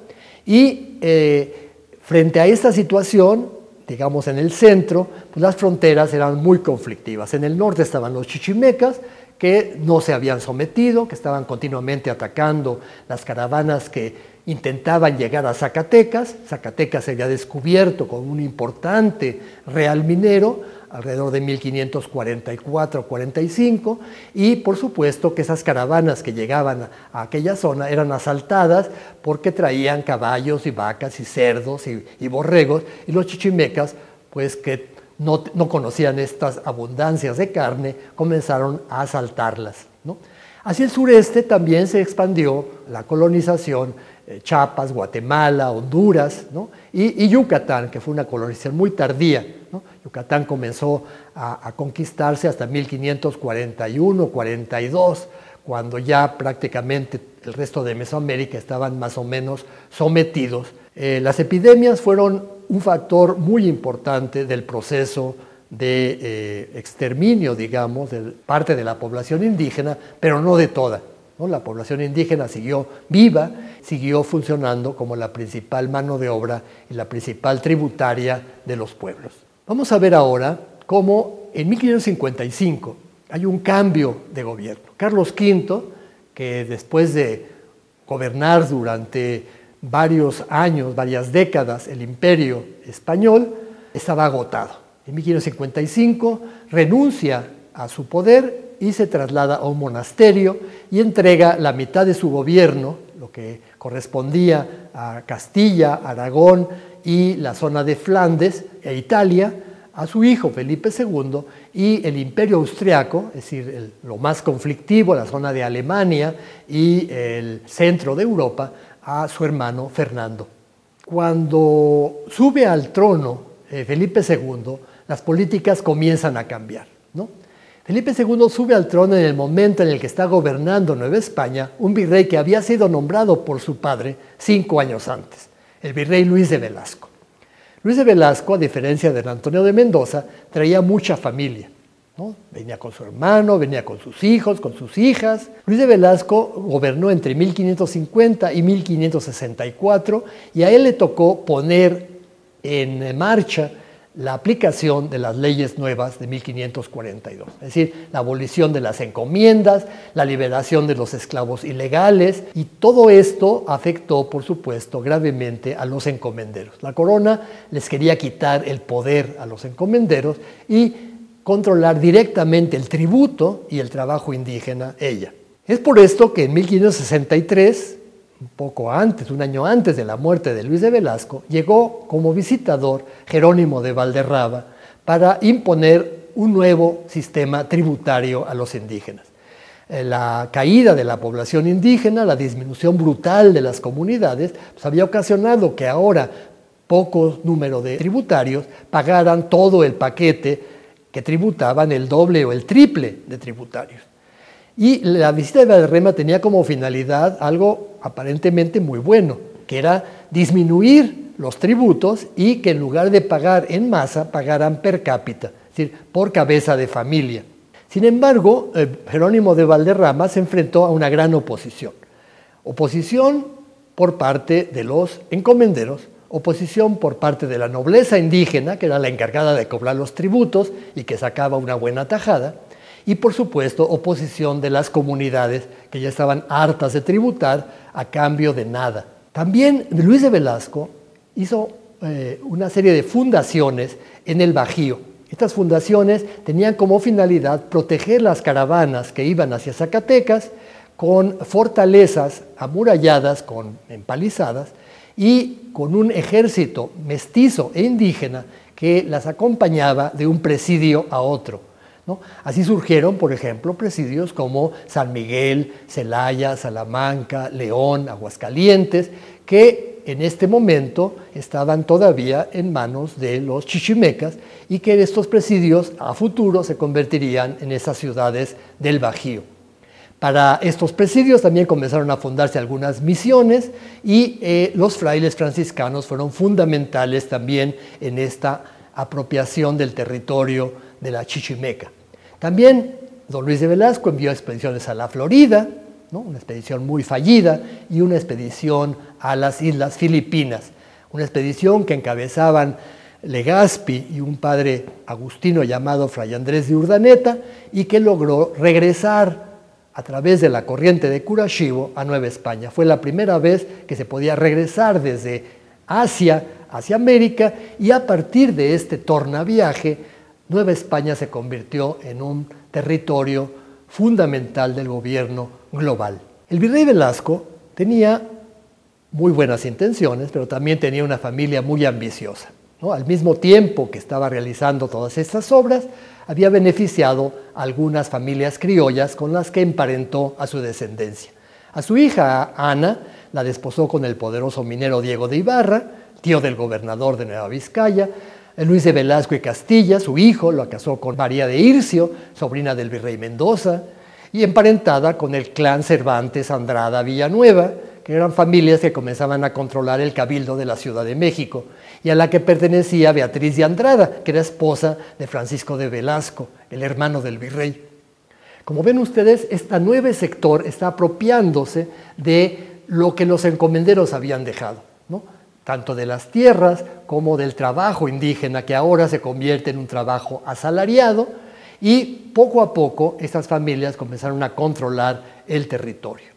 Speaker 3: y eh, Frente a esta situación, digamos en el centro, pues las fronteras eran muy conflictivas. En el norte estaban los chichimecas, que no se habían sometido, que estaban continuamente atacando las caravanas que intentaban llegar a Zacatecas. Zacatecas se había descubierto con un importante real minero, alrededor de 1544-45, y por supuesto que esas caravanas que llegaban a aquella zona eran asaltadas porque traían caballos y vacas y cerdos y, borregos, y los chichimecas, pues que no, conocían estas abundancias de carne, comenzaron a asaltarlas. ¿no? Hacia el sureste también se expandió la colonización eh, Chiapas, Guatemala, Honduras y, Yucatán, que fue una colonización muy tardía. Yucatán comenzó a, conquistarse hasta 1541-42, cuando ya prácticamente el resto de Mesoamérica estaban más o menos sometidos. Eh, las epidemias fueron un factor muy importante del proceso de eh, exterminio, digamos, de parte de la población indígena, pero no de toda. La población indígena siguió viva, siguió funcionando como la principal mano de obra y la principal tributaria de los pueblos. Vamos a ver ahora cómo en 1555 hay un cambio de gobierno. Carlos V, que después de gobernar durante varios años, varias décadas, el imperio español, estaba agotado. En 1555 renuncia a su poder y se traslada a un monasterio y entrega la mitad de su gobierno, lo que correspondía a Castilla, Aragón y la zona de Flandes e Italia, a su hijo Felipe II y el imperio austriaco, es decir, lo más conflictivo, la zona de Alemania y el centro de Europa, a su hermano Fernando. Cuando sube al trono eh, Felipe II, las políticas comienzan a cambiar. Felipe II sube al trono en el momento en el que está gobernando Nueva España un virrey que había sido nombrado por su padre cinco años antes, el virrey Luis de Velasco. Luis de Velasco, a diferencia de Antonio de Mendoza, traía mucha familia. Venía con su hermano, venía con sus hijos, con sus hijas. Luis de Velasco gobernó entre 1550 y 1564 y a él le tocó poner en marcha la aplicación de las leyes nuevas de 1542, es decir, la abolición de las encomiendas, la liberación de los esclavos ilegales, y todo esto afectó, por supuesto, gravemente a los encomenderos. La corona les quería quitar el poder a los encomenderos y controlar directamente el tributo y el trabajo indígena ella. Es por esto que en 1563 un poco antes, un año antes de la muerte de Luis de Velasco, llegó como visitador Jerónimo de Valderraba para imponer un nuevo sistema tributario a los indígenas. Eh, la caída de la población indígena, la disminución brutal de las comunidades, pues, había ocasionado que ahora poco número de tributarios pagaran todo el paquete que tributaban el doble o el triple de tributarios. Y la visita de Valderrama tenía como finalidad algo aparentemente muy bueno, que era disminuir los tributos y que en lugar de pagar en masa, pagaran per cápita, es decir, por cabeza de familia. Sin embargo, eh, Jerónimo de Valderrama se enfrentó a una gran oposición. Oposición por parte de los encomenderos, Oposición por parte de la nobleza indígena, que era la encargada de cobrar los tributos y que sacaba una buena tajada, y por supuesto oposición de las comunidades que ya estaban hartas de tributar a cambio de nada. También Luis de Velasco hizo eh, una serie de fundaciones en el Bajío. Estas fundaciones tenían como finalidad proteger las caravanas que iban hacia Zacatecas con fortalezas amuralladas, con empalizadas, y con un ejército mestizo e indígena que las acompañaba de un presidio a otro. Así surgieron, por ejemplo, presidios como San Miguel, Celaya, Salamanca, León, Aguascalientes, que en este momento estaban todavía en manos de los chichimecas y que estos presidios a futuro se convertirían en esas ciudades del Bajío. Para estos presidios también comenzaron a fundarse algunas misiones y eh, los frailes franciscanos fueron fundamentales también en esta apropiación del territorio de la Chichimeca. También don Luis de Velasco envió expediciones a la Florida, una expedición muy fallida, y una expedición a las Islas Filipinas, una expedición que encabezaban Legazpi y un padre agustino llamado Fray Andrés de Urdaneta, y que logró regresar a través de la corriente de Curashivo a Nueva España. Fue la primera vez que se podía regresar desde Asia hacia América y a partir de este tornaviaje, Nueva España se convirtió en un territorio fundamental del gobierno global. El virrey Velasco tenía muy buenas intenciones, pero también tenía una familia muy ambiciosa. Al mismo tiempo que estaba realizando todas estas obras, había beneficiado a algunas familias criollas con las que emparentó a su descendencia. A su hija Ana la desposó con el poderoso minero Diego de Ibarra, tío del gobernador de Nueva Vizcaya. Luis de Velasco y Castilla, su hijo, lo casó con María de Ircio, sobrina del virrey Mendoza, y emparentada con el clan Cervantes Andrada Villanueva, que eran familias que comenzaban a controlar el cabildo de la Ciudad de México, y a la que pertenecía Beatriz de Andrada, que era esposa de Francisco de Velasco, el hermano del virrey. Como ven ustedes, este nuevo sector está apropiándose de lo que los encomenderos habían dejado, tanto de las tierras como del trabajo indígena, que ahora se convierte en un trabajo asalariado, y poco a poco estas familias comenzaron a controlar el territorio.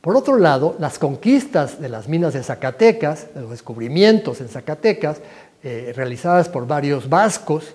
Speaker 3: Por otro lado, las conquistas de las minas de Zacatecas, los descubrimientos en Zacatecas, eh, realizadas por varios vascos,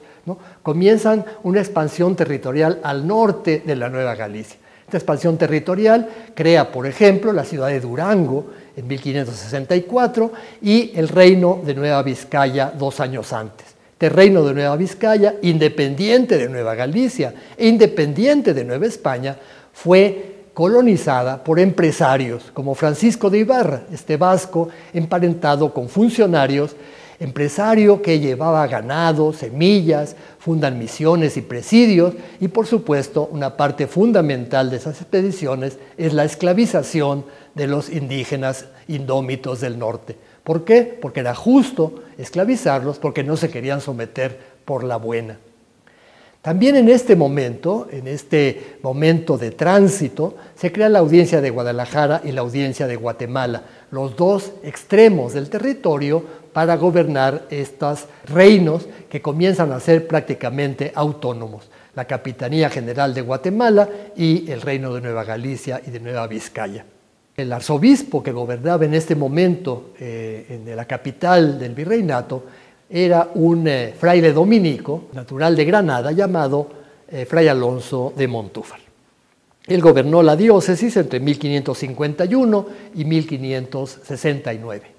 Speaker 3: comienzan una expansión territorial al norte de la Nueva Galicia. Esta expansión territorial crea, por ejemplo, la ciudad de Durango en 1564 y el reino de Nueva Vizcaya dos años antes. Este reino de Nueva Vizcaya, independiente de Nueva Galicia e independiente de Nueva España, fue colonizada por empresarios como Francisco de Ibarra, este vasco emparentado con funcionarios, empresario que llevaba ganado, semillas, fundan misiones y presidios y por supuesto una parte fundamental de esas expediciones es la esclavización de los indígenas indómitos del norte. ¿Por qué? Porque era justo esclavizarlos porque no se querían someter por la buena. También en este momento, en este momento de tránsito, se crea la audiencia de Guadalajara y la audiencia de Guatemala, los dos extremos del territorio para gobernar estos reinos que comienzan a ser prácticamente autónomos, la Capitanía General de Guatemala y el Reino de Nueva Galicia y de Nueva Vizcaya. El arzobispo que gobernaba en este momento eh, en la capital del virreinato era un eh, fraile dominico, natural de Granada, llamado eh, Fray Alonso de Montúfar. Él gobernó la diócesis entre 1551 y 1569.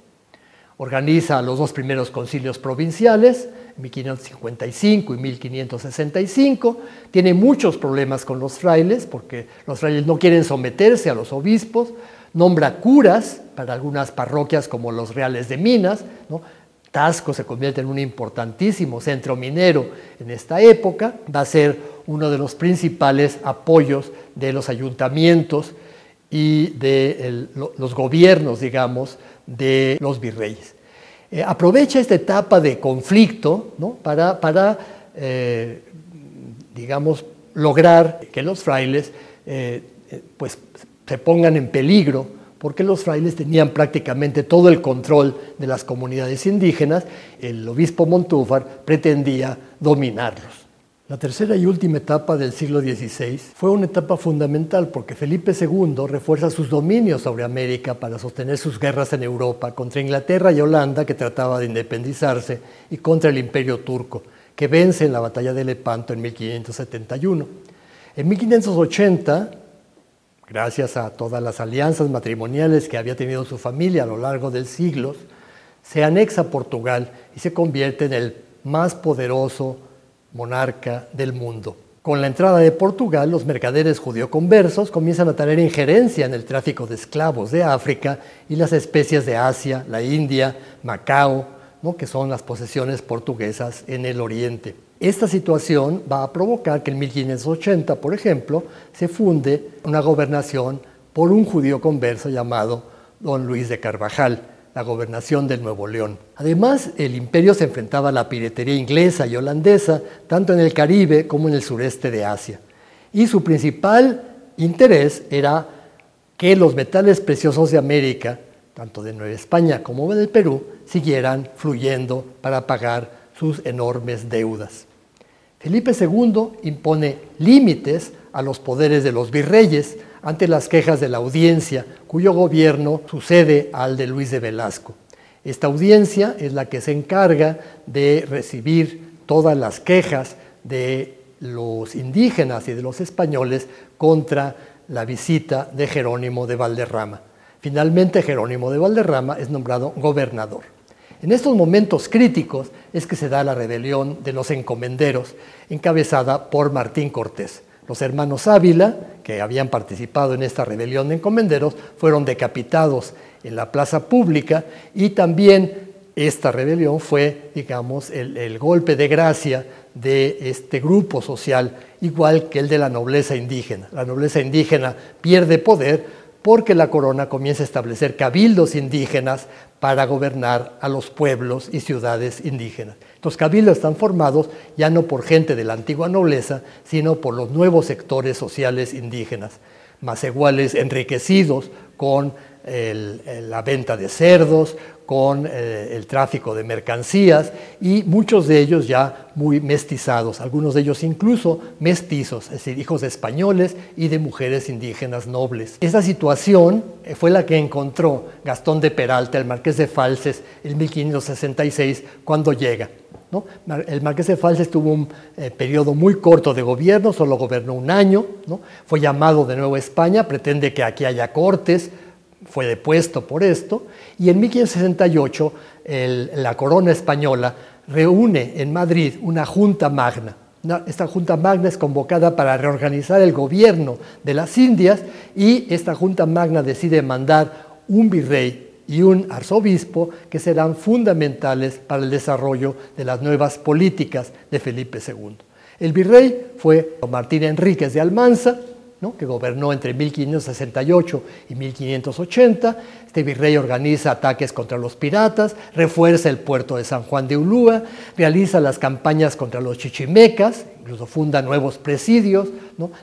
Speaker 3: Organiza los dos primeros concilios provinciales, 1555 y 1565. Tiene muchos problemas con los frailes, porque los frailes no quieren someterse a los obispos. Nombra curas para algunas parroquias como los Reales de Minas. ¿no? Tasco se convierte en un importantísimo centro minero en esta época, va a ser uno de los principales apoyos de los ayuntamientos y de los gobiernos, digamos, de los virreyes. Eh, aprovecha esta etapa de conflicto para, eh, digamos, lograr que los frailes eh, pues, se pongan en peligro porque los frailes tenían prácticamente todo el control de las comunidades indígenas, el obispo Montúfar pretendía dominarlos. La tercera y última etapa del siglo XVI fue una etapa fundamental porque Felipe II refuerza sus dominios sobre América para sostener sus guerras en Europa contra Inglaterra y Holanda que trataba de independizarse y contra el imperio turco que vence en la batalla de Lepanto en 1571. En 1580, gracias a todas las alianzas matrimoniales que había tenido su familia a lo largo del siglos, se anexa Portugal y se convierte en el más poderoso monarca del mundo. Con la entrada de Portugal, los mercaderes judío-conversos comienzan a tener injerencia en el tráfico de esclavos de África y las especies de Asia, la India, Macao, ¿no? que son las posesiones portuguesas en el oriente. Esta situación va a provocar que en 1580, por ejemplo, se funde una gobernación por un judío converso llamado don Luis de Carvajal la gobernación del Nuevo León. Además, el imperio se enfrentaba a la piratería inglesa y holandesa, tanto en el Caribe como en el sureste de Asia. Y su principal interés era que los metales preciosos de América, tanto de Nueva España como del Perú, siguieran fluyendo para pagar sus enormes deudas. Felipe II impone límites a los poderes de los virreyes, ante las quejas de la audiencia, cuyo gobierno sucede al de Luis de Velasco. Esta audiencia es la que se encarga de recibir todas las quejas de los indígenas y de los españoles contra la visita de Jerónimo de Valderrama. Finalmente Jerónimo de Valderrama es nombrado gobernador. En estos momentos críticos es que se da la rebelión de los encomenderos, encabezada por Martín Cortés. Los hermanos Ávila, que habían participado en esta rebelión de encomenderos, fueron decapitados en la plaza pública y también esta rebelión fue, digamos, el, golpe de gracia de este grupo social, igual que el de la nobleza indígena. La nobleza indígena pierde poder porque la corona comienza a establecer cabildos indígenas para gobernar a los pueblos y ciudades indígenas. Los cabildos están formados ya no por gente de la antigua nobleza, sino por los nuevos sectores sociales indígenas, más iguales enriquecidos con la venta de cerdos, con eh, el tráfico de mercancías y muchos de ellos ya muy mestizados, algunos de ellos incluso mestizos, es decir, hijos de españoles y de mujeres indígenas nobles. Esa situación eh, fue la que encontró Gastón de Peralta, el marqués de Falses, en 1566, cuando llega. El marqués de Falses tuvo un eh, periodo muy corto de gobierno, solo gobernó un año, fue llamado de nuevo a España, pretende que aquí haya cortes, fue depuesto por esto, y en 1568 la corona española reúne en Madrid una junta magna. Esta junta magna es convocada para reorganizar el gobierno de las Indias y esta junta magna decide mandar un virrey y un arzobispo que serán fundamentales para el desarrollo de las nuevas políticas de Felipe II. El virrey fue Martín Enríquez de Almanza, que gobernó entre 1568 y 1580. Este virrey organiza ataques contra los piratas, refuerza el puerto de San Juan de Ulúa, realiza las campañas contra los chichimecas, incluso funda nuevos presidios.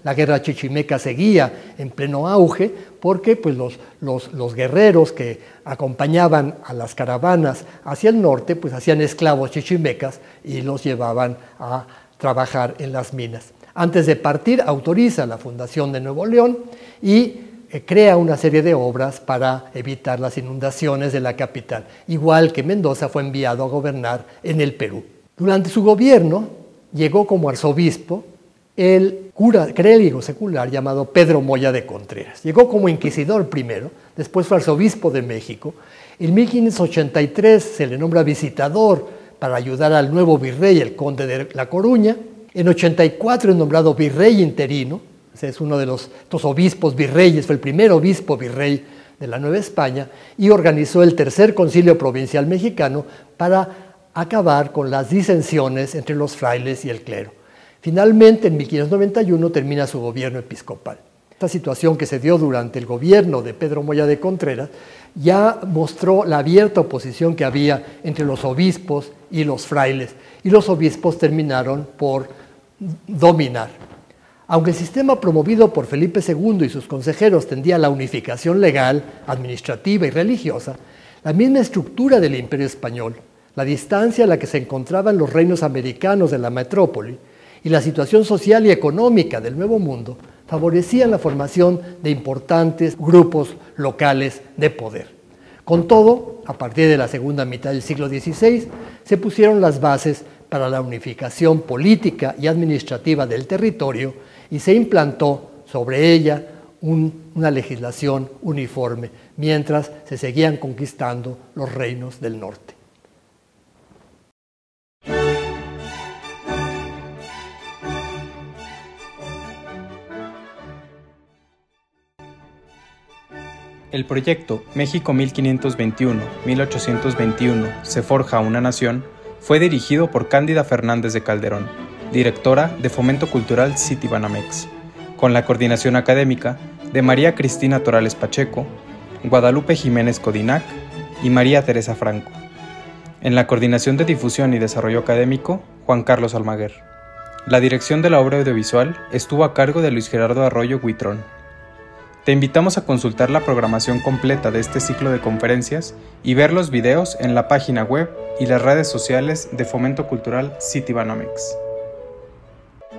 Speaker 3: La guerra chichimeca seguía en pleno auge porque pues, los, los, guerreros que acompañaban a las caravanas hacia el norte pues, hacían esclavos chichimecas y los llevaban a trabajar en las minas. Antes de partir, autoriza la Fundación de Nuevo León y eh, crea una serie de obras para evitar las inundaciones de la capital, igual que Mendoza fue enviado a gobernar en el Perú. Durante su gobierno llegó como arzobispo el cura clérigo secular llamado Pedro Moya de Contreras. Llegó como inquisidor primero, después fue arzobispo de México. En 1583 se le nombra visitador para ayudar al nuevo virrey, el conde de La Coruña, en 84 es nombrado virrey interino, es uno de los obispos virreyes, fue el primer obispo virrey de la Nueva España, y organizó el tercer concilio provincial mexicano para acabar con las disensiones entre los frailes y el clero. Finalmente, en 1591 termina su gobierno episcopal. Esta situación que se dio durante el gobierno de Pedro Moya de Contreras ya mostró la abierta oposición que había entre los obispos y los frailes, y los obispos terminaron por dominar. Aunque el sistema promovido por Felipe II y sus consejeros tendía a la unificación legal, administrativa y religiosa, la misma estructura del imperio español, la distancia a la que se encontraban los reinos americanos de la metrópoli y la situación social y económica del Nuevo Mundo favorecían la formación de importantes grupos locales de poder. Con todo, a partir de la segunda mitad del siglo XVI, se pusieron las bases para la unificación política y administrativa del territorio y se implantó sobre ella una legislación uniforme, mientras se seguían conquistando los reinos del norte.
Speaker 1: El proyecto México 1521-1821 se forja una nación fue dirigido por Cándida Fernández de Calderón, directora de Fomento Cultural Citibanamex, con la coordinación académica de María Cristina Torales Pacheco, Guadalupe Jiménez Codinac y María Teresa Franco. En la coordinación de difusión y desarrollo académico, Juan Carlos Almaguer. La dirección de la obra audiovisual estuvo a cargo de Luis Gerardo Arroyo Huitrón. Te invitamos a consultar la programación completa de este ciclo de conferencias y ver los videos en la página web y las redes sociales de Fomento Cultural Citibanamex.